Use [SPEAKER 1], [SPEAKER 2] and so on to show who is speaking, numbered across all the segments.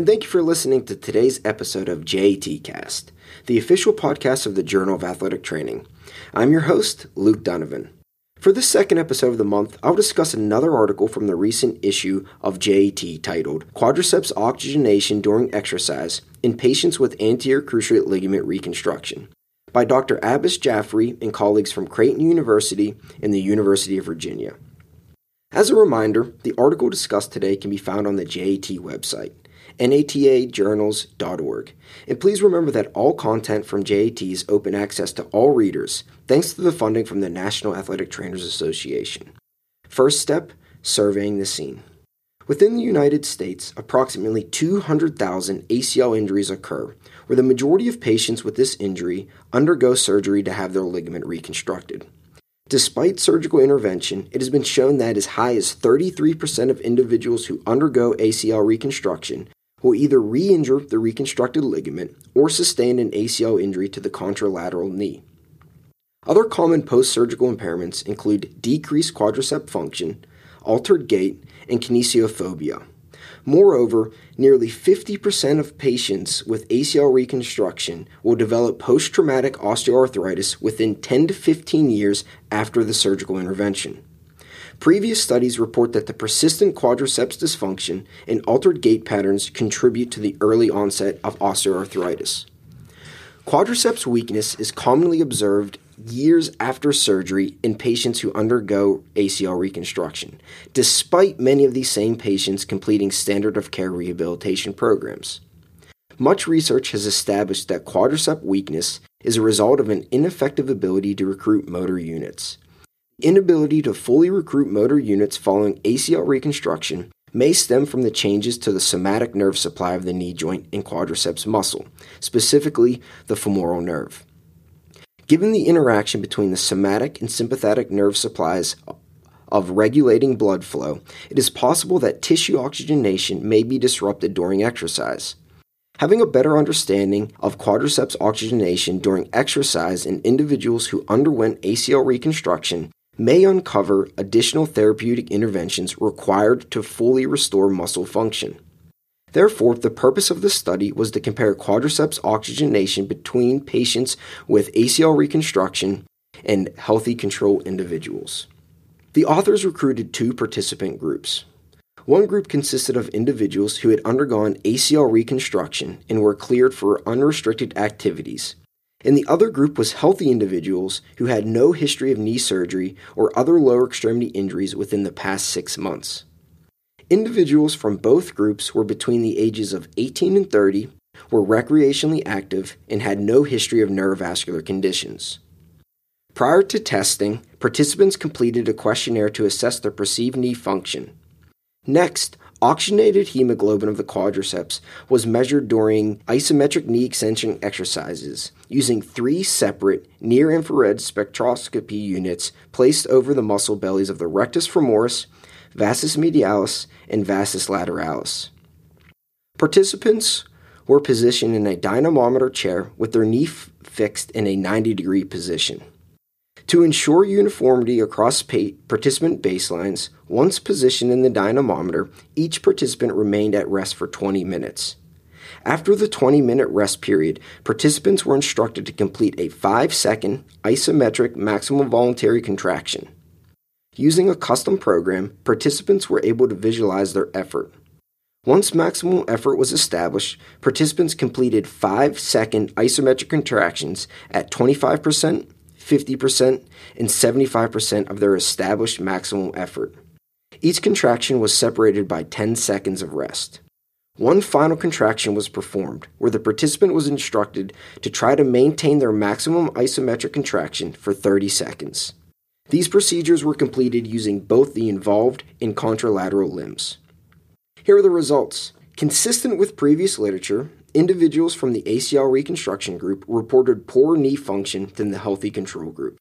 [SPEAKER 1] and thank you for listening to today's episode of JAT Cast, the official podcast of the Journal of Athletic Training. I'm your host, Luke Donovan. For this second episode of the month, I'll discuss another article from the recent issue of JAT titled Quadriceps Oxygenation During Exercise in Patients with Anterior Cruciate Ligament Reconstruction by Dr. Abbas Jafri and colleagues from Creighton University and the University of Virginia. As a reminder, the article discussed today can be found on the JAT website, natajournals.org. And please remember that all content from JAT is open access to all readers, thanks to the funding from the National Athletic Trainers Association. First step surveying the scene. Within the United States, approximately 200,000 ACL injuries occur, where the majority of patients with this injury undergo surgery to have their ligament reconstructed. Despite surgical intervention, it has been shown that as high as 33% of individuals who undergo ACL reconstruction will either re injure the reconstructed ligament or sustain an ACL injury to the contralateral knee. Other common post surgical impairments include decreased quadricep function, altered gait, and kinesiophobia. Moreover, nearly 50% of patients with ACL reconstruction will develop post traumatic osteoarthritis within 10 to 15 years after the surgical intervention. Previous studies report that the persistent quadriceps dysfunction and altered gait patterns contribute to the early onset of osteoarthritis. Quadriceps weakness is commonly observed years after surgery in patients who undergo ACL reconstruction, despite many of these same patients completing standard of care rehabilitation programs. Much research has established that quadricep weakness is a result of an ineffective ability to recruit motor units. The inability to fully recruit motor units following ACL reconstruction may stem from the changes to the somatic nerve supply of the knee joint and quadriceps muscle, specifically the femoral nerve. Given the interaction between the somatic and sympathetic nerve supplies of regulating blood flow, it is possible that tissue oxygenation may be disrupted during exercise. Having a better understanding of quadriceps oxygenation during exercise in individuals who underwent ACL reconstruction may uncover additional therapeutic interventions required to fully restore muscle function. Therefore, the purpose of the study was to compare quadriceps oxygenation between patients with ACL reconstruction and healthy control individuals. The authors recruited two participant groups. One group consisted of individuals who had undergone ACL reconstruction and were cleared for unrestricted activities, and the other group was healthy individuals who had no history of knee surgery or other lower extremity injuries within the past six months. Individuals from both groups were between the ages of 18 and 30, were recreationally active, and had no history of neurovascular conditions. Prior to testing, participants completed a questionnaire to assess their perceived knee function. Next, oxygenated hemoglobin of the quadriceps was measured during isometric knee extension exercises using three separate near infrared spectroscopy units placed over the muscle bellies of the rectus femoris, vastus medialis, and vastus lateralis. Participants were positioned in a dynamometer chair with their knee f- fixed in a 90 degree position. To ensure uniformity across pa- participant baselines, once positioned in the dynamometer, each participant remained at rest for 20 minutes. After the 20 minute rest period, participants were instructed to complete a 5 second isometric maximum voluntary contraction. Using a custom program, participants were able to visualize their effort. Once maximal effort was established, participants completed 5 second isometric contractions at 25%, 50%, and 75% of their established maximum effort. Each contraction was separated by 10 seconds of rest. One final contraction was performed, where the participant was instructed to try to maintain their maximum isometric contraction for 30 seconds. These procedures were completed using both the involved and contralateral limbs. Here are the results. Consistent with previous literature, individuals from the ACL reconstruction group reported poorer knee function than the healthy control group.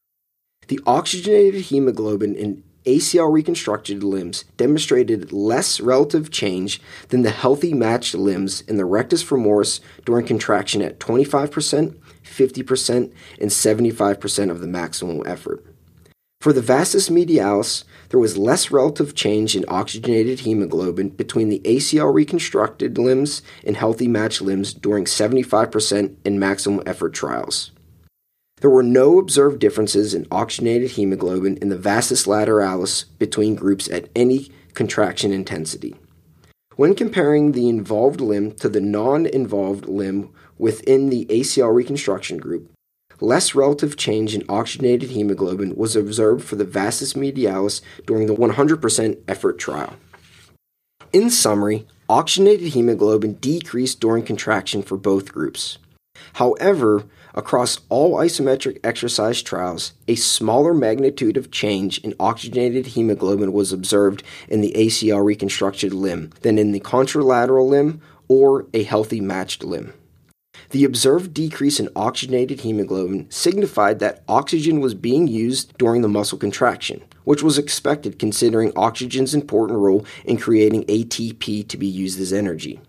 [SPEAKER 1] The oxygenated hemoglobin in ACL reconstructed limbs demonstrated less relative change than the healthy matched limbs in the rectus femoris during contraction at 25%, 50%, and 75% of the maximum effort. For the vastus medialis, there was less relative change in oxygenated hemoglobin between the ACL reconstructed limbs and healthy matched limbs during 75% and maximum effort trials. There were no observed differences in oxygenated hemoglobin in the vastus lateralis between groups at any contraction intensity. When comparing the involved limb to the non involved limb within the ACL reconstruction group, less relative change in oxygenated hemoglobin was observed for the vastus medialis during the 100% effort trial. In summary, oxygenated hemoglobin decreased during contraction for both groups. However, across all isometric exercise trials, a smaller magnitude of change in oxygenated hemoglobin was observed in the ACL reconstructed limb than in the contralateral limb or a healthy matched limb. The observed decrease in oxygenated hemoglobin signified that oxygen was being used during the muscle contraction, which was expected considering oxygen's important role in creating ATP to be used as energy.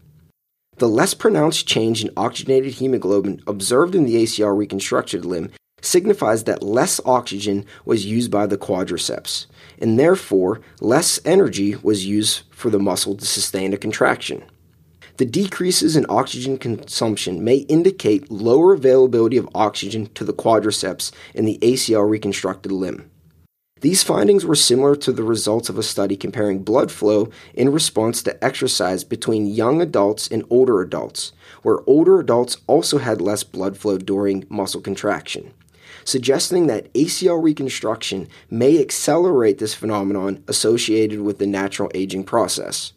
[SPEAKER 1] The less pronounced change in oxygenated hemoglobin observed in the ACL reconstructed limb signifies that less oxygen was used by the quadriceps, and therefore less energy was used for the muscle to sustain a contraction. The decreases in oxygen consumption may indicate lower availability of oxygen to the quadriceps in the ACL reconstructed limb. These findings were similar to the results of a study comparing blood flow in response to exercise between young adults and older adults, where older adults also had less blood flow during muscle contraction, suggesting that ACL reconstruction may accelerate this phenomenon associated with the natural aging process.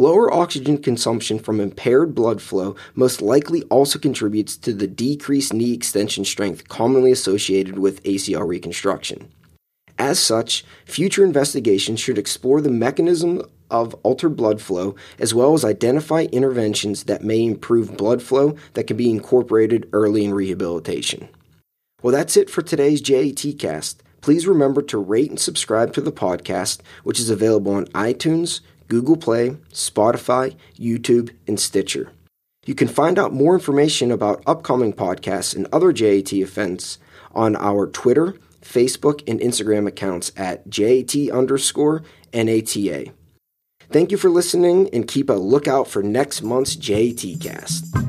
[SPEAKER 1] Lower oxygen consumption from impaired blood flow most likely also contributes to the decreased knee extension strength commonly associated with ACL reconstruction. As such, future investigations should explore the mechanism of altered blood flow as well as identify interventions that may improve blood flow that can be incorporated early in rehabilitation. Well, that's it for today's JAT cast. Please remember to rate and subscribe to the podcast, which is available on iTunes, Google Play, Spotify, YouTube, and Stitcher. You can find out more information about upcoming podcasts and other JAT events on our Twitter, Facebook, and Instagram accounts at JAT underscore NATA. Thank you for listening and keep a lookout for next month's JAT cast.